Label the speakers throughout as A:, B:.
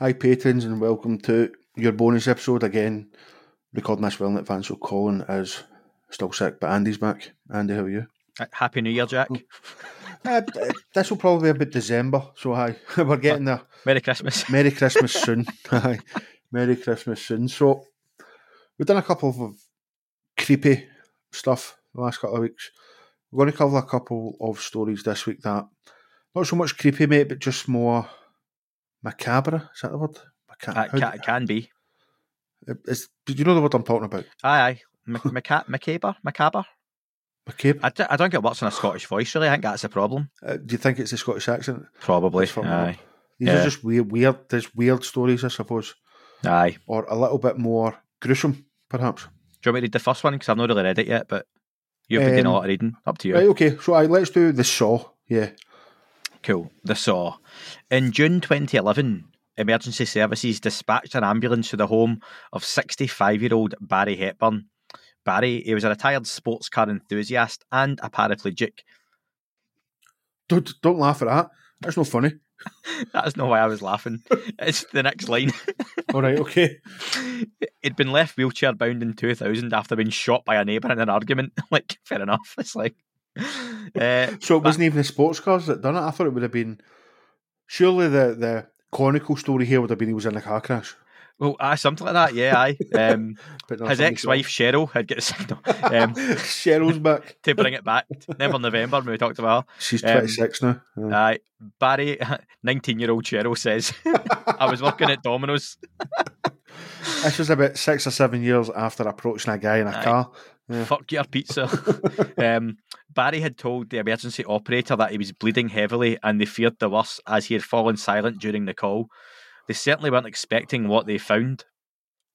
A: Hi, patrons, and welcome to your bonus episode again. Recording this well in advance, so Colin is still sick, but Andy's back. Andy, how are you?
B: Uh, Happy New Year, Jack.
A: Uh, this will probably be about December, so hi, we're getting there.
B: Merry Christmas.
A: Merry Christmas soon. Hi, Merry Christmas soon. So we've done a couple of creepy stuff the last couple of weeks. We're going to cover a couple of stories this week that not so much creepy, mate, but just more macabre. Is that the word? Maca-
B: Uh,
A: how-
B: ca- it can be.
A: Is, do you know the word I'm talking about?
B: Aye, aye. Maca- macabre? Macabre?
A: Macabre.
B: I, d- I don't get what's in a Scottish voice, really. I think that's a problem.
A: Uh, do you think it's a Scottish accent?
B: Probably.
A: From
B: Aye.
A: These
B: Yeah.
A: are just weird, weird. There's weird stories, I suppose,
B: Aye.
A: or a little bit more gruesome, perhaps.
B: Do you want me to read the first one? Because I've not really read it yet, but you've been doing a
A: Um,
B: lot of reading. Up to you.
A: Right. Okay. So, I let's do the Saw. Yeah.
B: Cool. The Saw. In June 2011, emergency services dispatched an ambulance to the home of 65 year old Barrie Hepburn. Barrie, he was a retired sports car enthusiast and a paraplegic.
A: Don't don't laugh at that. That's not funny.
B: That's not why I was laughing. It's the next line.
A: All right. Okay.
B: He'd been left wheelchair bound in 2000 after being shot by a neighbour in an argument. like, fair enough. It's like. Uh,
A: So it wasn't even the sports cars that done it. I thought it would have been. Surely the the conical story here would have been he was in a car crash.
B: well, aye, something like that, yeah, aye. Um, his ex wife, Cheryl, had got the signal um.
A: Cheryl's back.
B: to bring it back. Remember November when we talked about
A: She's
B: Um,
A: twenty six now. Yeah.
B: Aye. Barry, 19 year old Cheryl says, I was working at Domino's.
A: This was about six or seven years after approaching a guy in a
B: Aye.
A: car. Yeah.
B: Fuck your pizza. um, Barrie had told the emergency operator that he was bleeding heavily and they feared the worst as he had fallen silent during the call. They certainly weren't expecting what they found,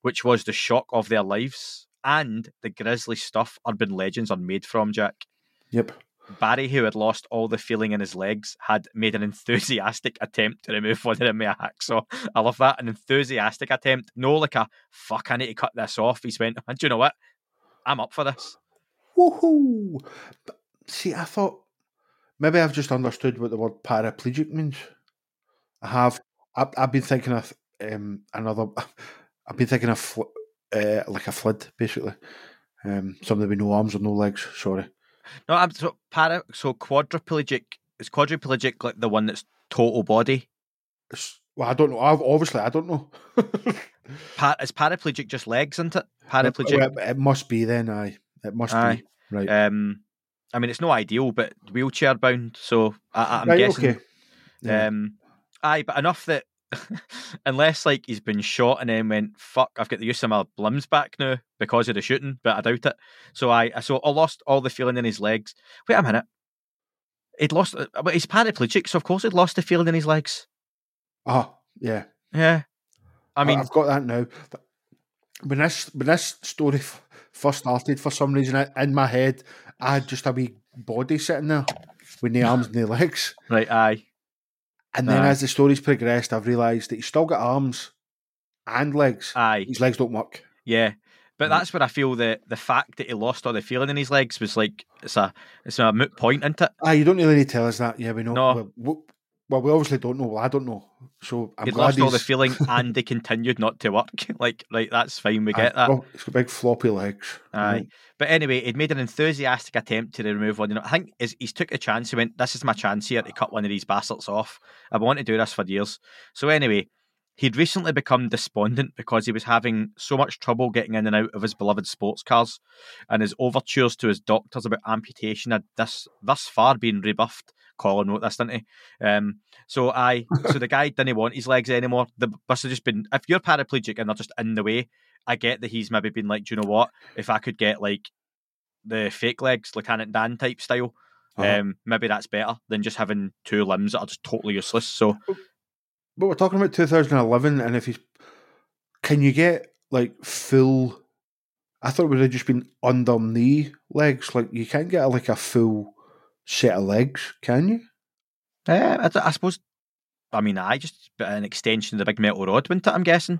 B: which was the shock of their lives and the grisly stuff urban legends are made from, Jack.
A: Yep.
B: Barrie, who had lost all the feeling in his legs, had made an enthusiastic attempt to remove one of them with a hacksaw. I love that. An enthusiastic attempt. No, like a fuck, I need to cut this off. He's went, do you know what? I'm up for this.
A: Woohoo! See, I thought maybe I've just understood what the word paraplegic means. I have. I've, I've been thinking of um, another. I've been thinking of uh, like a flood, basically. Um, somebody with no arms or no legs. Sorry.
B: No, I'm so para so quadriplegic is quadriplegic like the one that's total body.
A: It's, well, I don't know. I've, obviously, I don't know.
B: Pa- is paraplegic just legs, isn't it? Paraplegic.
A: It, it must be then. Aye, it must
B: Aye.
A: be right.
B: Um, I mean, it's no ideal, but wheelchair bound. So I, I'm
A: right.
B: guessing.
A: Okay. Yeah.
B: Um, aye, but enough that unless like he's been shot and then went fuck, I've got the use of my limbs back now because of the shooting, but I doubt it. So I, I so I lost all the feeling in his legs. Wait a minute. He'd lost, uh, but he's paraplegic, so of course he'd lost the feeling in his legs.
A: Oh yeah.
B: Yeah. I mean,
A: I've got that now. But when this when this story f- first started, for some reason, in my head, I had just a wee body sitting there with no arms and no legs.
B: right, aye.
A: And then
B: Aye.
A: as the story's progressed, I've realised that he's still got arms and legs.
B: Aye.
A: His legs don't work.
B: Yeah. But
A: Right.
B: that's where I feel the the fact that he lost all the feeling in his legs was like it's a it's a moot point, isn't it?
A: Ah, you don't really need to tell us that. Yeah, we know.
B: No.
A: Well, we, well, we obviously don't know. Well, I don't know. So I'm glad
B: lost all the feeling and they continued not to work. like, right, that's fine, we get that.
A: well, he's got big floppy legs.
B: Aye. But anyway, he'd made an enthusiastic attempt to remove one. You know, I think he's, he's took a chance. He went, "This is my chance here to cut one of these bastards off." I've wanted to do this for years. So anyway, he'd recently become despondent because he was having so much trouble getting in and out of his beloved sports cars, and his overtures to his doctors about amputation had this thus far been rebuffed. Colin wrote this, didn't he? Um, so I, so the guy didn't want his legs anymore. The must have just been if you're paraplegic and they're just in the way. I get that he's maybe been like, do you know what? If I could get like the fake legs, Lieutenant Dan type style,
A: Uh-huh.
B: um, maybe that's better than just having two limbs that are just totally useless. So
A: But we're talking about 2011, and if he's, can you get like full? I thought it would have just been under knee legs. Like you can't get like a full set of legs, can you?
B: uh, I, I suppose, I mean, I just an extension of the big metal rod, wouldn't it? I'm guessing.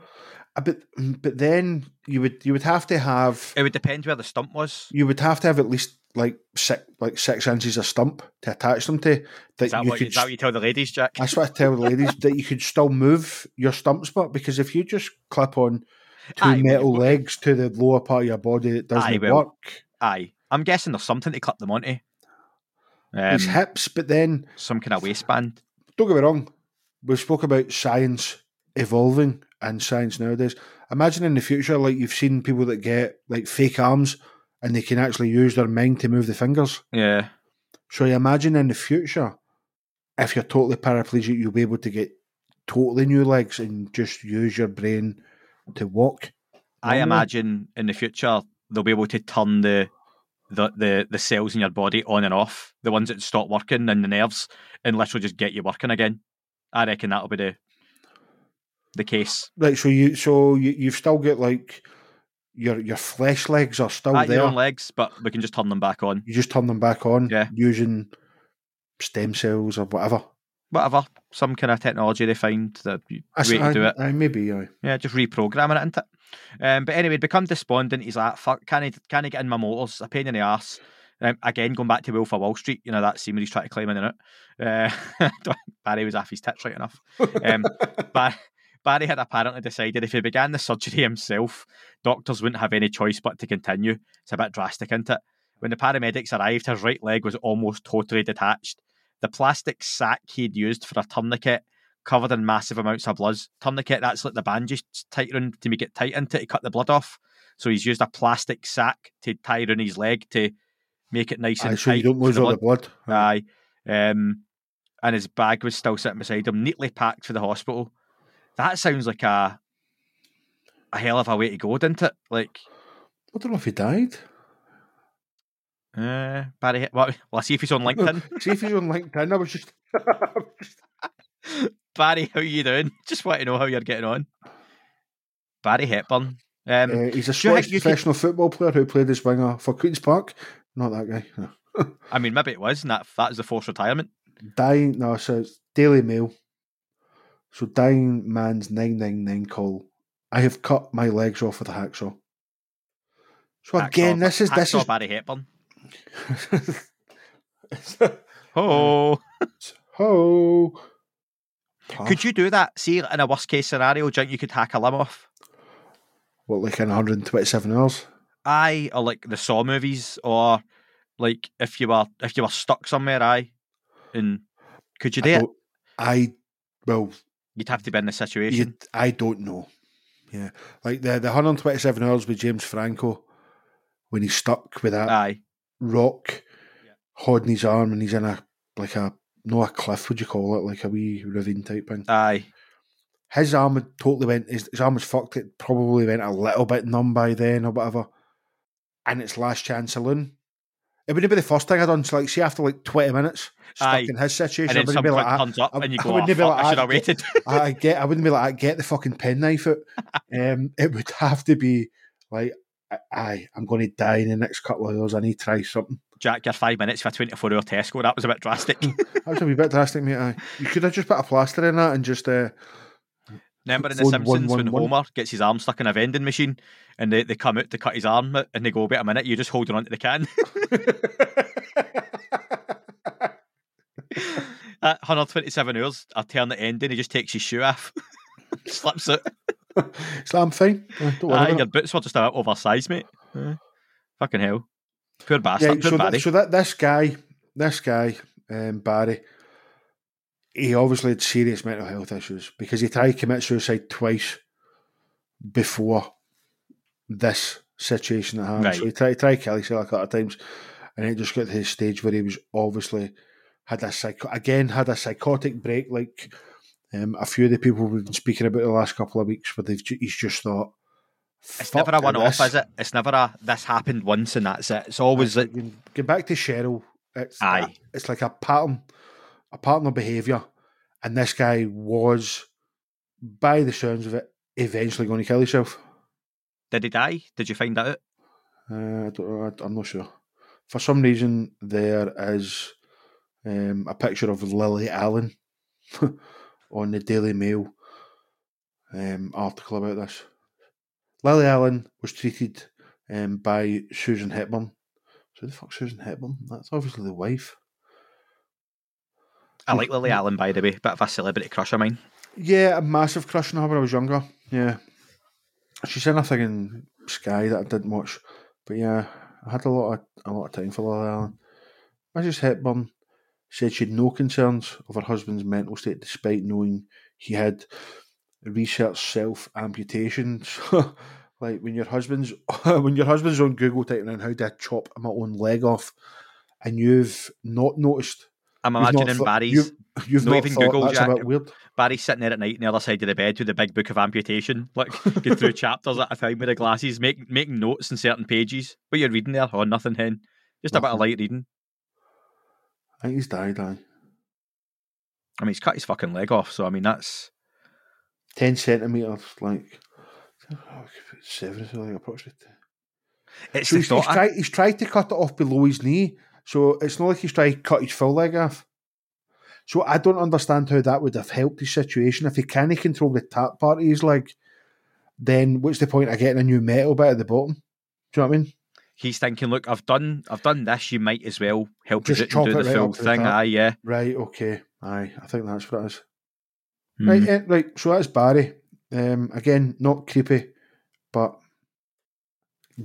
A: But but then you would you would have to have
B: It would depend where the stump was.
A: you would have to have at least like six like six inches of stump to attach them to that,
B: Is that,
A: you
B: what,
A: could.
B: is that what you tell the ladies, Jack?
A: that's what I tell the ladies that you could still move your stump spot because if you just clip on two
B: Aye,
A: metal legs to the lower part of your body, it doesn't
B: Aye, well,
A: work.
B: Aye. I'm guessing there's something to clip them onto. Um,
A: His hips, but then
B: some kind of waistband.
A: don't get me wrong, we spoke about science evolving and science nowadays. Imagine in the future, like you've seen people that get like fake arms and they can actually use their mind to move the fingers.
B: Yeah.
A: So you imagine in the future, if you're totally paraplegic, you'll be able to get totally new legs and just use your brain to walk.
B: I imagine in the future they'll be able to turn the, the the the cells in your body on and off, the ones that stop working and the nerves, and literally just get you working again. I reckon that'll be the the case.
A: Right, so you so you, you've still got like your your flesh legs are still
B: At
A: there.
B: your own legs, but we can just turn them back on.
A: You just turn them back on
B: Yeah.
A: using stem cells or whatever.
B: Whatever, some kind of technology they find that way to do it.
A: Aye, maybe.
B: Yeah, just reprogramming it into it. Um, but anyway, become despondent. He's like, fuck, can I, can I get in my motors? A pain in the ass. Um, again, going back to Wolf of Wall Street, you know, that scene where he's trying to climb in it. Uh, Barrie was off his tits right enough. Um, Bar- Barrie had apparently decided if he began the surgery himself, doctors wouldn't have any choice but to continue. It's a bit drastic, isn't it? When the paramedics arrived, his right leg was almost totally detached. The plastic sack he'd used for a tourniquet covered in massive amounts of blood. Tourniquet, that's like the bandage tight around to make it tight into to cut the blood off. So he's used a plastic sack to tie around his leg to make it nice and
A: Aye,
B: and
A: so
B: tight.
A: you don't lose
B: the
A: all the
B: blood.
A: Aye.
B: Um, and his bag was still sitting beside him, neatly packed for the hospital. That sounds like a a hell of a way to go, didn't it? Like,
A: I don't know if he died.
B: uh, Barrie. Well, well, I see if he's on LinkedIn.
A: See if he's on LinkedIn. I was just
B: Barrie, how you doing? Just want to know how you're getting on. Barrie Hepburn. Um,
A: Uh, he's a
B: do you think
A: Scottish
B: you could-
A: professional football player who played as winger for Queen's Park. Not that guy. No.
B: I mean, maybe it was, and that that was the forced retirement.
A: Dying. No, so it's Daily Mail. So dying man's nine nine nine call. I have cut my legs off with a hacksaw. So again, this is this is
B: Barrie Hepburn. Oh,
A: oh.
B: could you do that? See, in a worst case scenario, do you think you could hack a limb off?
A: what like in 127 hours?
B: Aye, or like the Saw movies, or like if you were if you were stuck somewhere, aye, and could you do
A: I
B: it?
A: I well,
B: You'd have to be in the situation.
A: you, I don't know. Yeah, like the the 127 hours with James Franco when he's stuck with that
B: Aye,
A: rock
B: Yeah.
A: holding his arm and he's in a like a no a cliff would you call it like a wee ravine type thing.
B: aye,
A: His arm had totally went his, his arm was fucked. It probably went a little bit numb by then or whatever. And it's last chance saloon. It wouldn't be the first thing I'd done. So like see after like 20 minutes stuck
B: Aye.
A: in his situation,
B: and
A: I
B: then
A: wouldn't be like, "Ah,
B: comes up
A: I-
B: and you go, I
A: wouldn't
B: oh,
A: be like,
B: I should
A: "Ah,
B: have waited.
A: I, get. I wouldn't be like, I get the fucking penknife out. Um, it would have to be like, aye, I'm going to die in the next couple of hours. I need to try something.
B: Jack, your five minutes for a 24 hour Tesco. That was a bit drastic.
A: That was a bit drastic, mate. Aye. You could have just put a plaster in that and just. Uh,
B: Remember in The Simpsons when
A: 111?
B: Homer gets his arm stuck in a vending machine and they, they come out to cut his arm out and they go, wait a minute, you're just holding on to the can. At 127 hours, I turn the ending, he just takes his shoe off, slips it.
A: so I'm fine. Uh, don't worry. About
B: your boots were just a bit oversized, mate. Aye. Fucking hell. Poor bastard,
A: Yeah, so, that, so that this guy, this guy, um, Barrie, he obviously had serious mental health issues because he tried to commit suicide twice before this situation that happened.
B: Right.
A: So he tried, tried to kill himself a couple of times, and it just got to his stage where he was obviously had a psycho again had a psychotic break, like um, a few of the people we've been speaking about the last couple of weeks, where they've he's just thought.
B: It's never a one off, is it? It's never a this happened once and that's it. It's always like,
A: Get back to Cheryl. It's
B: Aye.
A: it's like a pattern, a pattern of behaviour, and this guy was, by the sounds of it, eventually going to kill himself.
B: did he die? Did you find that out?
A: Uh, I don't, know, I- I'm not sure. For some reason, there is um, a picture of Lily Allen on the Daily Mail um, article about this. Lily Allen was treated um, by Susan Hepburn. So who the fuck Susan Hepburn? That's obviously the wife.
B: I like Lily mm-hmm. Allen, by the way. Bit of a celebrity crush of mine.
A: Yeah, a massive crush on her when I was younger. Yeah. She's in a thing in Sky that I didn't watch. But yeah, I had a lot of a lot of time for Lily Allen. Mrs. Hepburn said she had no concerns of her husband's mental state despite knowing he had researched self amputation. So like when your husband's when your husband's on Google typing in how I chop my own leg off and you've not noticed
B: I'm imagining
A: thought-
B: Barrie's
A: you've, you've
B: not even
A: thought
B: Googled
A: that's a
B: yet.
A: bit weird.
B: Barrie's sitting there at night on the other side of the bed with the big book of amputation, like get through chapters at a time with the glasses, make, making notes in certain pages. What you're reading there? Oh, nothing, hen. Just a bit of light reading.
A: I think he's died, aye.
B: I mean, he's cut his fucking leg off, so I mean, that's
A: Ten centimetres, like Seven, like approximately.
B: it's
A: So he's, he's, tried, he's tried to cut it off below his knee. So it's not like he's trying to cut his full leg off. So I don't understand how that would have helped his situation. If he can't control the top part of his leg, then what's the point of getting a new metal bit at the bottom? Do you know what I mean?
B: He's thinking, look, I've done, I've done this. You might as well help
A: Just
B: us
A: chop
B: do
A: it
B: the
A: right
B: full
A: to the
B: thing. Aye, yeah.
A: Right, okay. Aye, I think that's what it is.
B: Hmm.
A: Right, eh, right, so that's Barrie. Um, again, not creepy, but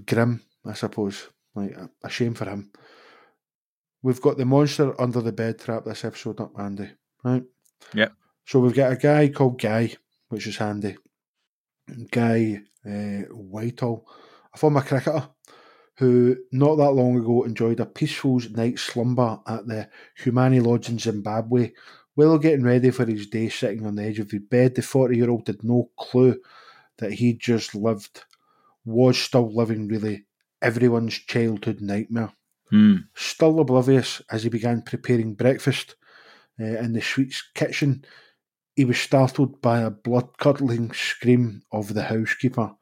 A: grim, I suppose. Like, a, a shame for him. We've got the monster under the bed trap this episode up, Andy. Right?
B: Yep.
A: So we've got a guy called Guy, which is handy. Guy uh, Whittall, a former cricketer who not that long ago enjoyed a peaceful night's slumber at the Humani Lodge in Zimbabwe. While getting ready for his day sitting on the edge of the bed, the 40 year old had no clue that he'd just lived, was still living really everyone's childhood nightmare.
B: Hmm.
A: Still oblivious as he began preparing breakfast uh, in the suite's kitchen, he was startled by a blood curdling scream of the housekeeper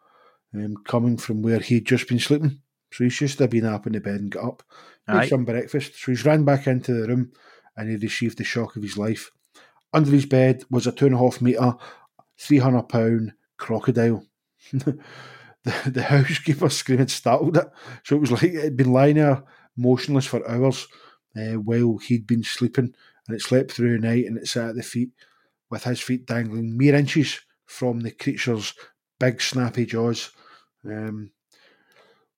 A: um, coming from where he'd just been sleeping. So he's just been up in the bed and got up, made
B: Aye.
A: some breakfast. So he's ran back into the room and he received the shock of his life. Under his bed was a two and a half metre, three hundred pound crocodile. the, the housekeeper scream had startled it, so it was like it had been lying there motionless for hours uh, while he'd been sleeping, and it slept through the night and it sat at the feet with his feet dangling mere inches from the creature's big snappy jaws. Um,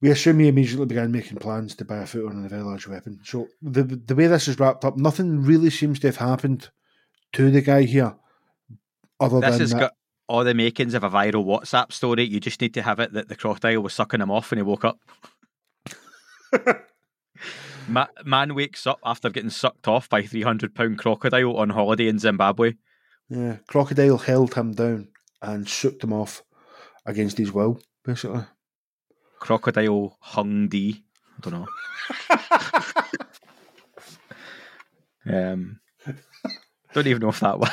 A: we assume he immediately began making plans to buy a foot on a very large weapon. So the the way this is wrapped up, nothing really seems to have happened to the guy here, other
B: This
A: than
B: has
A: that.
B: got all the makings of a viral WhatsApp story. You just need to have it that the crocodile was sucking him off when he woke up. Ma- man wakes up after getting sucked off by three hundred pound crocodile on holiday in Zimbabwe.
A: Yeah, crocodile held him down and shook him off against his will, basically.
B: Crocodile hung D. I don't know. um, don't even know if that was,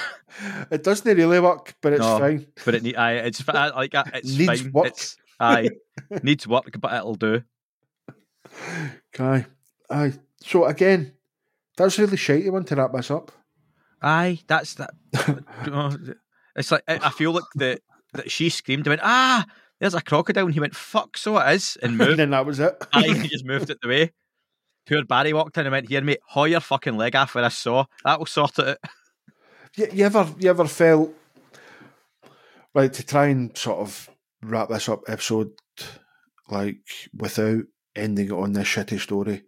A: It doesn't really work, but it's
B: No.
A: fine.
B: but it need. Aye, it's I like. It's
A: Needs
B: fine.
A: work.
B: It's aye needs work, but it'll do.
A: Aye, aye. So again, that's really shitey one to wrap this up.
B: Aye, that's that. it's like I I feel like the that she screamed and went, ah, there's a crocodile, and he went, fuck, so it is, and
A: and
B: moved.
A: then that was it.
B: Aye, he just moved it the way. Poor Barrie walked in and went, here, mate, haul your fucking leg off where I saw. That'll sort it out.
A: You, you ever, you ever felt like to try and sort of wrap this up episode like without ending it on this shitty story?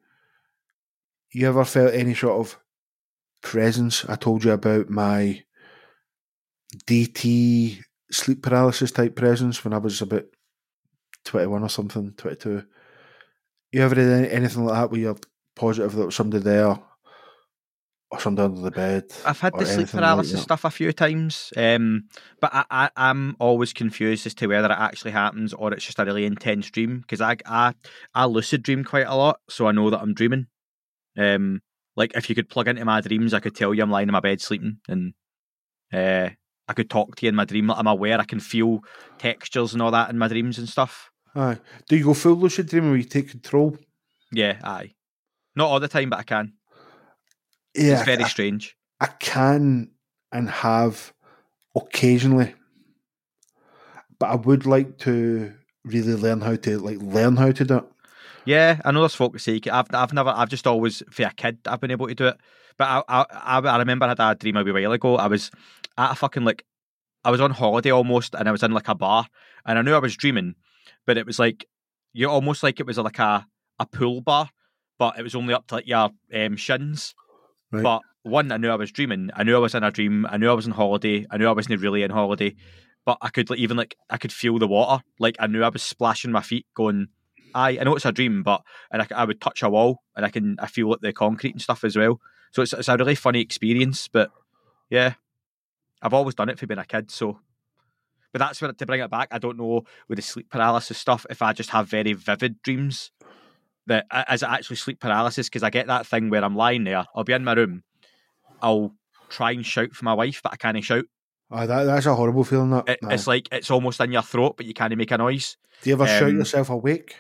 A: You ever felt any sort of presence? I told you about my DT sleep paralysis type presence when I was about twenty one or something, twenty two. You ever had any, anything like that where you're positive that there was somebody there or somebody under the bed?
B: I've had the sleep
A: anything like
B: paralysis stuff a few times, um, but I, I, I'm always confused as to whether it actually happens or it's just a really intense dream because I, I I lucid dream quite a lot, so I know that I'm dreaming. Um, like if you could plug into my dreams, I could tell you I'm lying in my bed sleeping, and uh, I could talk to you in my dream. I'm aware, I can feel textures and all that in my dreams and stuff.
A: Aye. Do you go full lucid dreaming where you take control?
B: Yeah, aye. Not all the time, but I can.
A: Yeah,
B: it's very
A: I,
B: strange.
A: I can and have occasionally, but I would like to really learn how to like learn how to do it.
B: Yeah, I know there's folk say I've I've never I've just always for a kid I've been able to do it. But I I I remember I had a dream a wee while ago. I was at a fucking like I was on holiday almost, and I was in like a bar, and I knew I was dreaming, but it was like you're almost like it was like a a pool bar, but it was only up to like your um, shins.
A: Right.
B: But one, I knew I was dreaming. I knew I was in a dream. I knew I was on holiday. I knew I wasn't really in holiday, but I could like, even like I could feel the water. Like I knew I was splashing my feet, going. I I know it's a dream, but and I, I would touch a wall and I can I feel like the concrete and stuff as well. So it's it's a really funny experience. But yeah, I've always done it for being a kid. So, but that's where to bring it back. I don't know with the sleep paralysis stuff if I just have very vivid dreams that is it actually sleep paralysis because I get that thing where I'm lying there. I'll be in my room. I'll try and shout for my wife, but I can't shout.
A: Aye, that, that's a horrible feeling. That
B: It, it's like it's almost in your throat, but you can't make a noise.
A: Do you ever shout
B: um,
A: yourself awake?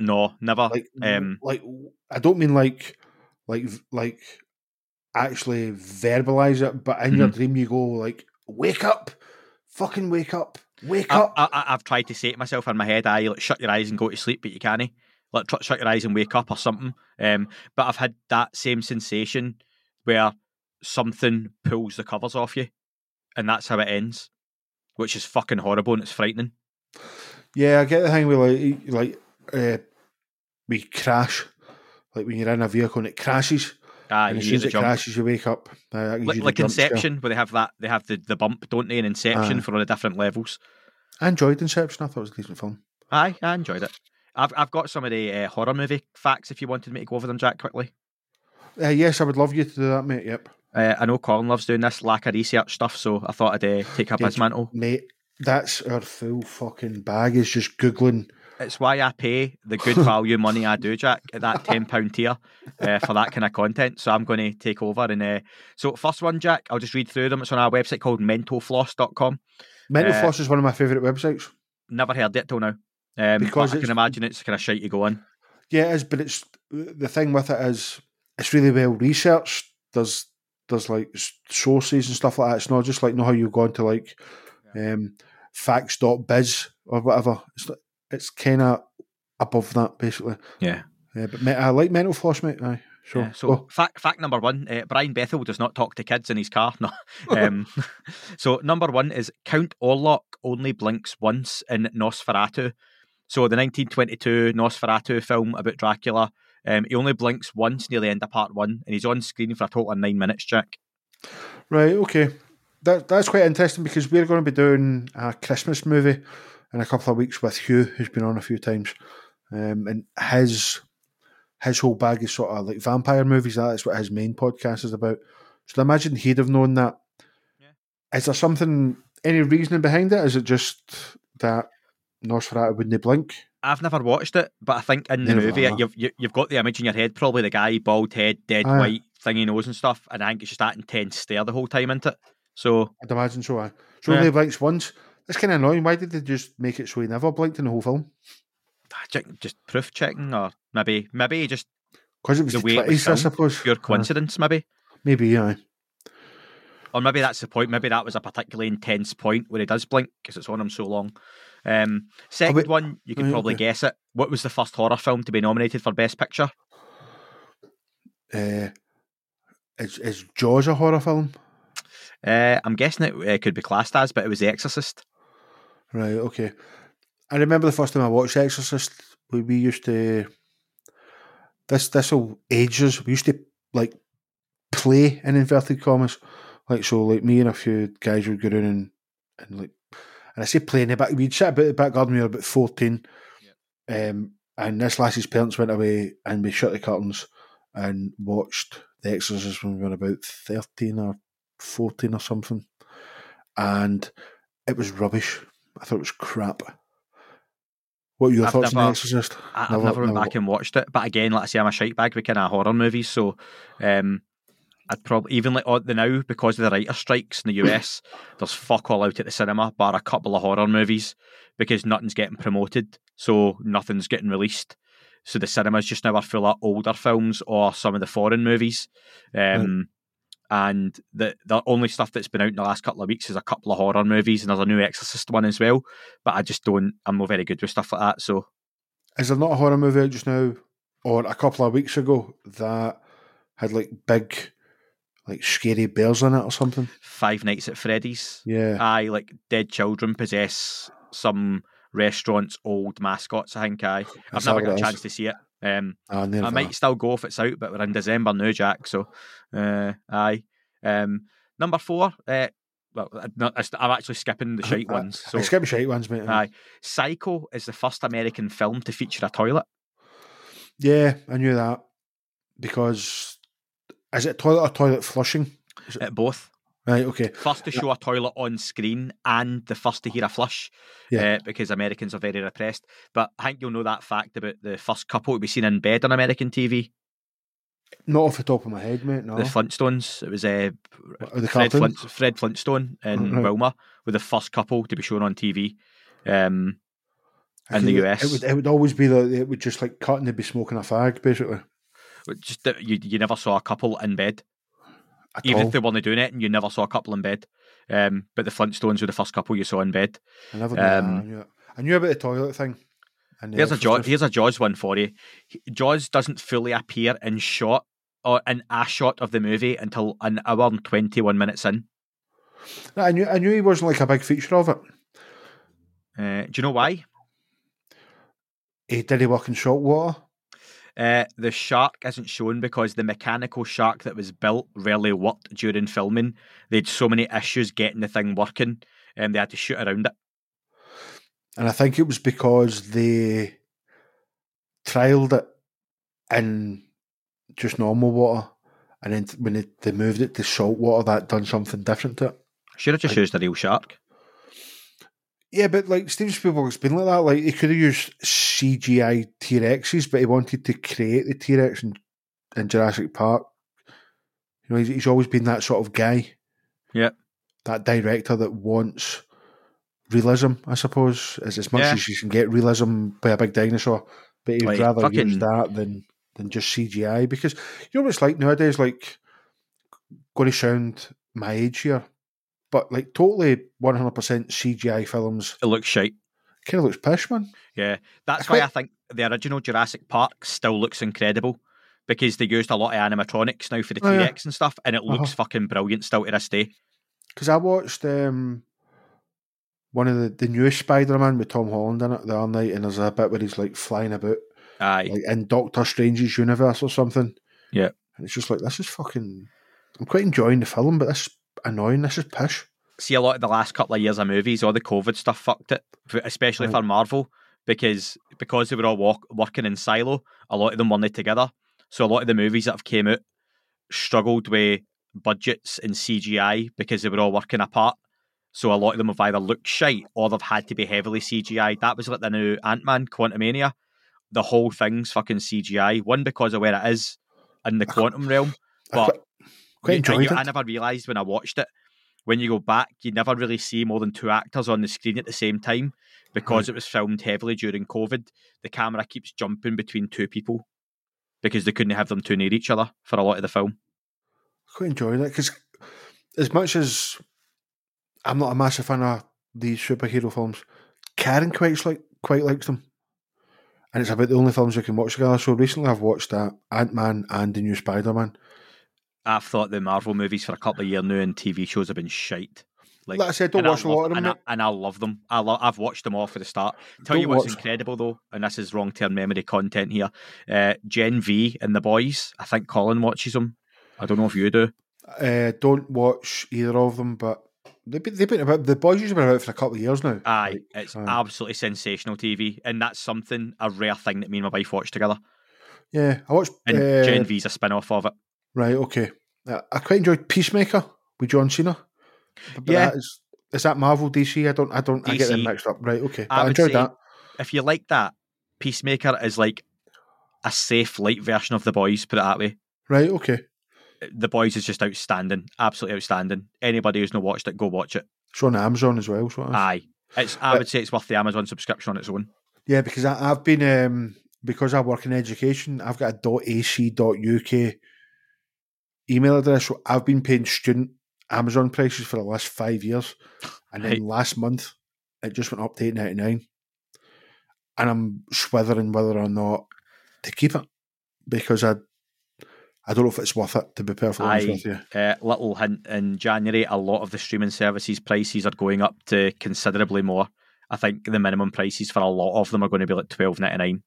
B: No, never.
A: Like,
B: um,
A: like I don't mean like, like, like, actually verbalize it, but in your
B: Mhm.
A: dream you go like, "Wake up, fucking wake up, wake
B: I,
A: up."
B: I, I've tried to say it myself in my head, "I like shut your eyes and go to sleep," but you can't. Like tr- shut your eyes and wake up or something. Um, but I've had that same sensation where something pulls the covers off you, and that's how it ends, which is fucking horrible and it's frightening.
A: Yeah, I get the thing with like, like, uh, we crash, like when you're in a vehicle and it crashes,
B: Ah,
A: and
B: you
A: as soon as it
B: jump.
A: crashes, you wake up. Uh,
B: Like, like. Inception, where they have that, they have the, the bump, don't they? In Inception
A: Aye.
B: for all the different levels.
A: I enjoyed Inception. I thought it was a decent film.
B: Aye, I enjoyed it. I've I've got some of the uh, horror movie facts if you wanted me to go over them, Jack, quickly.
A: Uh, yes, I would love you to do that, mate. Yep,
B: Uh, I know Colin loves doing this lack of research stuff, so I thought I'd uh, take up
A: Did
B: his mantle.
A: mate. That's our full fucking bag. Is just googling.
B: It's why I pay the good value money I do, Jack, at that ten pound tier uh, for that kind of content. So I'm going to take over and uh, so first one, Jack. I'll just read through them. It's on our website called mentalfloss.com.
A: Mental
B: Uh,
A: Floss is one of my favourite websites.
B: Never heard it till now. Um,
A: Because
B: I can imagine it's kind of shite you go on.
A: Yeah, it is, but it's the thing with it is it's really well researched. There's there's like sources and stuff like that. It's not just like know how you go into like um, facts.biz or whatever. It's it's kind of above that basically.
B: Yeah.
A: Yeah, but me- I like mental floss, mate. Aye, sure.
B: Yeah, so
A: Go.
B: fact fact number one, uh, Brian Bethel does not talk to kids in his car. No. um, so number one is Count Orlok only blinks once in Nosferatu. So the 1922 Nosferatu film about Dracula. Um, he only blinks once near the end of part one, and he's on screen for a total of nine minutes. Jack.
A: Right, okay. That that's quite interesting because we're going to be doing a Christmas movie in a couple of weeks with Hugh, who's been on a few times, um, and his his whole bag is sort of like vampire movies. That's what his main podcast is about. So I imagine he'd have known that.
B: Yeah.
A: Is there something, any reasoning behind it? Is it just that Nosferatu wouldn't blink?
B: I've never watched it, but I think in the
A: Neither
B: movie
A: have
B: you've you, you've got the image in your head, probably the guy, bald head, dead
A: Aye.
B: white, thingy nose and stuff, and I think it's just that intense stare the whole time, isn't it? So
A: I'd imagine so. Aye. So
B: Yeah.
A: only blinks once. That's kind of annoying. Why did they just make it so he never blinked in the whole film?
B: Just proof checking, or maybe maybe just
A: Because it was
B: The
A: the
B: way it was
A: I suppose.
B: pure coincidence, maybe.
A: Maybe, aye.
B: Or maybe that's the point. Maybe that was a particularly intense point where he does blink because it's on him so long. Um, second
A: wait-
B: one, you
A: can
B: probably guess it. What was the first horror film to be nominated for Best Picture?
A: Uh, is, is Jaws a horror film?
B: Uh, I'm guessing it uh, could be classed as, but it was The Exorcist.
A: Right, okay. I remember the first time I watched Exorcist, we, we used to. This this will ages. We used to like play in inverted commas, like so. Like me and a few guys would go in and and like, and I say play in the back. We'd sit about the back garden. We were about fourteen, um, and this lass's parents went away, and we shut the curtains and watched The Exorcist when we were about thirteen or fourteen or something, and it was rubbish. I thought it was crap. What were your
B: I've
A: thoughts on
B: never-
A: The Exorcist?
B: I, I've
A: Never-
B: never went
A: never-
B: back and watched it, but again, like I say, I'm a shite bag with kind of horror movies, so um, I'd probably even like the now because of the writer strikes in the US, there's fuck all out at the cinema, bar a couple of horror movies because nothing's getting promoted, so nothing's getting released. So the cinemas just now are full of older films or some of the foreign movies. Um, and the the only stuff that's been out in the last couple of weeks is a couple of horror movies, and there's a new Exorcist one as well. But I just don't. I'm not very good with stuff like that. So
A: Is there not a horror movie out just now, or a couple of weeks ago that had like big, like scary bears in it or something?
B: Five Nights at Freddy's.
A: Yeah,
B: I like dead children possess some restaurants' old mascots. I think. I. I've
A: That's
B: never got a
A: is.
B: chance to see it. Um,
A: near
B: I
A: that.
B: might still go if it's out, but we're in December now, Jack. So, uh, aye. Um, number four. Uh, well, no, I'm actually skipping the shite ones. So,
A: skip shite ones, mate.
B: aye. Psycho is the first American film to feature a toilet.
A: Yeah, I knew that because is it toilet or toilet flushing?
B: Uh, both.
A: Right. Okay.
B: First to show a toilet on screen and the first to hear a flush,
A: Yeah.
B: uh, because Americans are very repressed. But I think you'll know that fact about the first couple to be seen in bed on American TV,
A: Not off the top of my head, mate. No.
B: the Flintstones. It was uh,
A: the
B: Fred. Flint, Fred Flintstone and
A: Right.
B: Wilma were the first couple to be shown on TV. Um, in the US.
A: It would, it would always be that it would just like cut and they'd be smoking a fag, basically.
B: just you you never saw a couple in bed,
A: At
B: even
A: all.
B: if they weren't doing it, and you never saw a couple in bed. Um, but the Flintstones were the first couple you saw in bed.
A: I never knew that.
B: um,
A: I knew. I knew about the toilet thing. And
B: Here's a Jaws. Here's a Jaws one for you. Jaws doesn't fully appear in shot or in a shot of the movie until an hour and twenty one minutes in.
A: I knew. I knew he wasn't like a big feature of it.
B: Uh, do you know why?
A: He did he work in salt water?
B: Uh, the shark isn't shown because the mechanical shark that was built rarely worked during filming. They had so many issues getting the thing working, and they had to shoot around it.
A: And I think it was because they trialed it in just normal water, and then when they, they moved it to salt water, that done something different to it.
B: Should have just
A: I-
B: used a real shark.
A: Yeah, but like Steven Spielberg's been like that. Like he could have used CGI T Rexes, but he wanted to create the T Rex in, in Jurassic Park. You know, he's, he's always been that sort of guy.
B: Yeah.
A: That director that wants realism, I suppose, as as much
B: Yeah.
A: as you can get realism by a big dinosaur. But he'd
B: Like,
A: rather
B: fucking-
A: use that than than just CGI because you know what it's like nowadays. Like, going to sound my age here, but like totally one hundred percent CGI films
B: It looks shite.
A: kind of looks pish, man.
B: Yeah, that's why
A: quite-
B: I think the original Jurassic Park still looks incredible because they used a lot of animatronics now for the
A: Oh,
B: T
A: yeah.
B: Rex and stuff, and it looks
A: Uh-huh.
B: fucking brilliant still to this day.
A: Because I watched um, one of the, the newest Spider Man with Tom Holland in it the other night, and there's a bit where he's like flying about,
B: Aye,
A: like in Doctor Strange's universe or something.
B: Yeah.
A: And it's just like, this is fucking. I'm quite enjoying the film, but this is annoying. This is pish.
B: see a lot of the last couple of years of movies, all the COVID stuff fucked it, especially
A: Right.
B: for Marvel because because they were all walk, working in silo. A lot of them weren't together, so a lot of the movies that have came out struggled with budgets and CGI because they were all working apart. So a lot of them have either looked shite or they've had to be heavily CGI. That was like the new Ant Man, Quantumania. The whole thing's fucking CGI. One because of where it is in the quantum realm, but
A: quite, enjoyed
B: you-
A: it.
B: I never realised when I watched it. When you go back, you never really see more than two actors on the screen at the same time because it was filmed heavily during COVID. The camera keeps jumping between two people because they couldn't have them too near each other for a lot of the film.
A: quite enjoyed it because as much as I'm not a massive fan of these superhero films, Karen quite like quite likes them, and it's about the only films we can watch together. So recently, I've watched uh, Ant Man and the new Spider Man.
B: I've thought the Marvel movies for a couple of years now and TV shows have been shite. Like,
A: Like I said, don't
B: and I
A: watch a
B: love-
A: lot of them.
B: and I, and I love them. I lo- I've watched them all for the start. Tell
A: Don't
B: you what's
A: watch-
B: incredible though, and this is wrong term memory content here. Uh, Gen V and the boys. I think Colin watches them. I don't know if you do.
A: Uh, don't watch either of them, but they've been, they've been about the boys have been about for a couple of years now.
B: Aye,
A: Like,
B: it's
A: aye.
B: absolutely sensational TV, and that's something a rare thing that me and my wife watch together.
A: yeah, I watched.
B: And
A: uh,
B: Gen V's a spin off of it.
A: Right, okay. Uh, I quite enjoyed Peacemaker with John Cena. But,
B: Yeah.
A: that is, is that Marvel DC? I don't, I don't, I get them mixed up. Right, okay.
B: I
A: I, enjoyed that.
B: If you like that, Peacemaker is like a safe, light version of The Boys. Put it that way.
A: Right, okay.
B: The Boys is just outstanding, absolutely outstanding. Anybody who's not watched it, go watch it.
A: It's on Amazon as well. So.
B: Aye, it's. I
A: But-
B: would say it's worth the Amazon subscription on its own.
A: yeah, because I, I've been um, because I work in education. I've got a .ac.uk email address. So I've been paying student Amazon prices for the last five years, and then
B: Right.
A: last month it just went up to eight ninety nine, and I'm swithering whether or not to keep it because I I don't know if it's worth it to be perfectly honest with you.
B: Uh, little hint in January, a lot of the streaming services prices are going up to considerably more. I think the minimum prices for a lot of them are going to be like twelve ninety nine.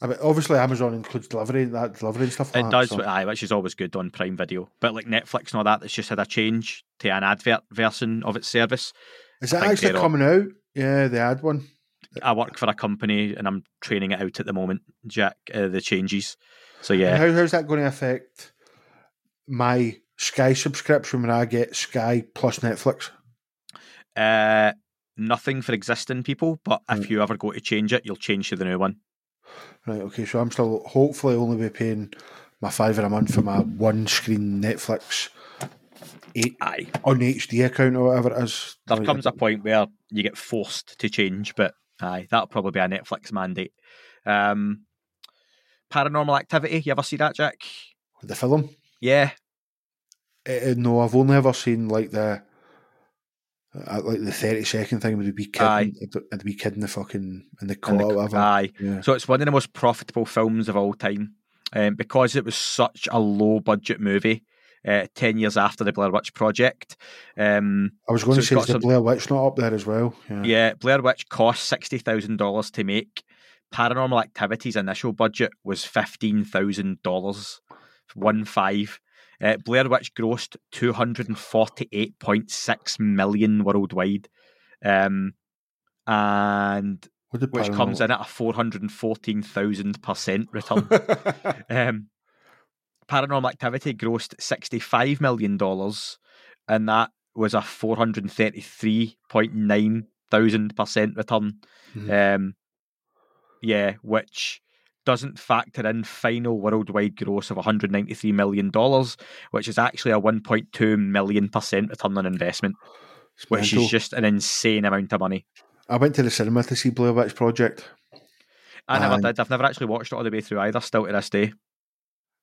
A: I mean, obviously Amazon includes delivery, that delivery and stuff like
B: It
A: that.
B: does,
A: so-
B: aye, which is always good on Prime Video. But like Netflix and all that, it's just had a change to an advert version of its service.
A: Is
B: that
A: actually
B: they're all-
A: coming out? Yeah, the ad one.
B: I work for a company and I'm training it out at the moment, Jack. Uh, the changes. So yeah,
A: How, how's that going to affect my Sky subscription when I get Sky plus Netflix?
B: uh, nothing for existing people. But if you ever go to change it, you'll change to the new one.
A: Right, okay, so I'm still hopefully only be paying my fiver a month for my one screen Netflix eight
B: Aye.
A: on HD account or whatever it is.
B: there comes a point where you get forced to change, but aye, that'll probably be a Netflix mandate. Um, Paranormal Activity, you ever see that, Jack?
A: the film.
B: Yeah,
A: Uh, no, I've only ever seen like the uh, like the thirty second thing with the wee kid
B: Aye.
A: and the wee kid in the fucking in the car,
B: the-
A: whatever.
B: aye.
A: Yeah.
B: So it's one of the most profitable films of all time, um, because it was such a low budget movie. Uh, Ten years after the Blair Witch Project, um,
A: I was going
B: so
A: to say, is the Blair Witch not up there as well? Yeah.
B: yeah, Blair Witch cost sixty thousand dollars to make. Paranormal Activity's initial budget was fifteen thousand dollars, one five. Uh, Blair Witch grossed two hundred and forty-eight point six million worldwide, um, and which comes in at a four hundred and fourteen thousand percent return. um, Paranormal Activity grossed sixty-five million dollars, and that was a four hundred and thirty-three point nine thousand percent return.
A: Mhm.
B: Um, yeah, which doesn't factor in final worldwide gross of one hundred ninety-three million dollars, which is actually a one point two million percent return on investment,
A: It's
B: which
A: mental.
B: is just an insane amount of money.
A: I went to the cinema to see Blair Witch Project.
B: I never did. I've never actually watched it all the way through either. Still to this day,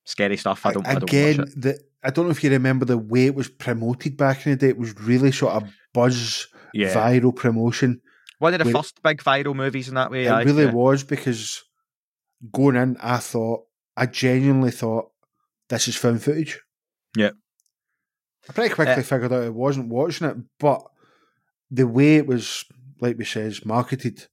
B: scary stuff. I don't. I don't
A: Again, the, I don't know if you remember the way it was promoted back in the day. It was really sort of buzz,
B: Yeah,
A: viral promotion.
B: one of the first big viral movies in that way.
A: it
B: aye,
A: really
B: yeah.
A: was because going in, I thought, I genuinely thought this is film footage.
B: Yeah.
A: I pretty quickly
B: Uh,
A: figured out I wasn't watching it, but the way it was, like we says, marketed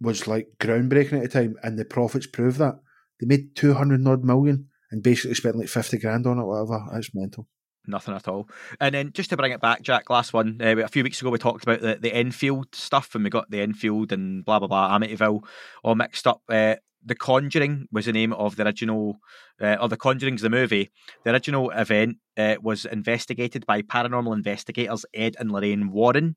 A: was like groundbreaking at the time, and the profits prove that. They made 200 odd million and basically spent like 50 grand on it, whatever. It's mental.
B: Nothing at all. And then just to bring it back, Jack, last one. Uh, a few weeks ago, we talked about the, the Enfield stuff, and we got the Enfield and blah, blah, blah, Amityville all mixed up. Uh, the Conjuring was the name of the original, uh, or The Conjuring's the movie. The original event uh, was investigated by paranormal investigators Ed and Lorraine Warren.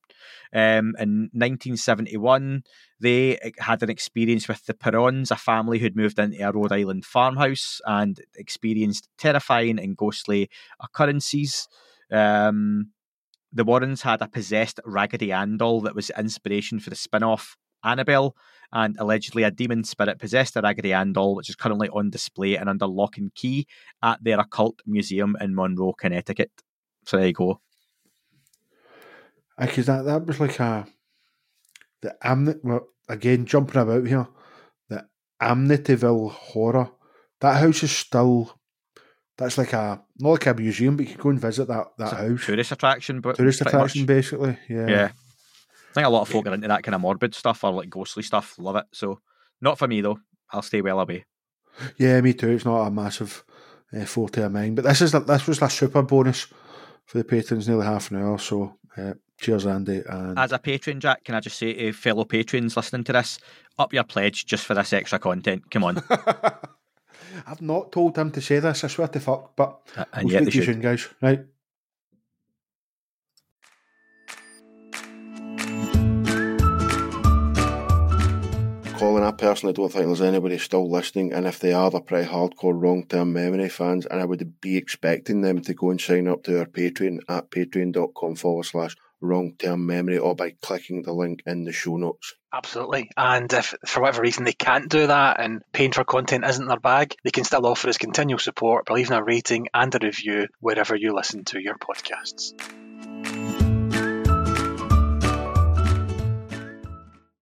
B: Um, in 1971, they eh, had an experience with the Perrons, a family who'd moved into a Rhode Island farmhouse and experienced terrifying and ghostly occurrences. Um, the Warrens had a possessed Raggedy Ann doll that was inspiration for the spin off Annabelle, and allegedly a demon spirit possessed a Raggedy Ann doll, which is currently on display and under lock and key at their occult museum in Monroe, Connecticut. So there you go.
A: Because that, that was like a. The Amnet, well, again, jumping about here, the Amityville horror. That house is still. That's like a. Not like a museum, but you can go and visit that, that house.
B: Tourist attraction, but
A: Tourist attraction,
B: much.
A: basically. Yeah.
B: Yeah. I think a lot of folk are into that kind of morbid stuff or like ghostly stuff. Love it. So not for me though. I'll stay well away.
A: Yeah, me too. It's not a massive uh, forte of mine, but this is this was a super bonus for the patrons, nearly half an hour. So, uh, cheers, Andy. And
B: As a patron, Jack, can I just say to fellow patrons listening to this, up your pledge just for this extra content. Come on.
A: I've not told him to say this. I swear to fuck, but
B: and
A: we'll
B: yet
A: speak
B: they
A: to you
B: should.
A: soon, guys. Right. Colin, I personally don't think there's anybody still listening, and if they are, they're pretty hardcore long term memory fans, and I would be expecting them to go and sign up to our Patreon at patreon.com forward slash
C: long term memory or by clicking the link in the show notes.
D: Absolutely. And if for whatever reason they can't do that and paying for content isn't their bag, they can still offer us continual support by leaving a rating and a review wherever you listen to your podcasts.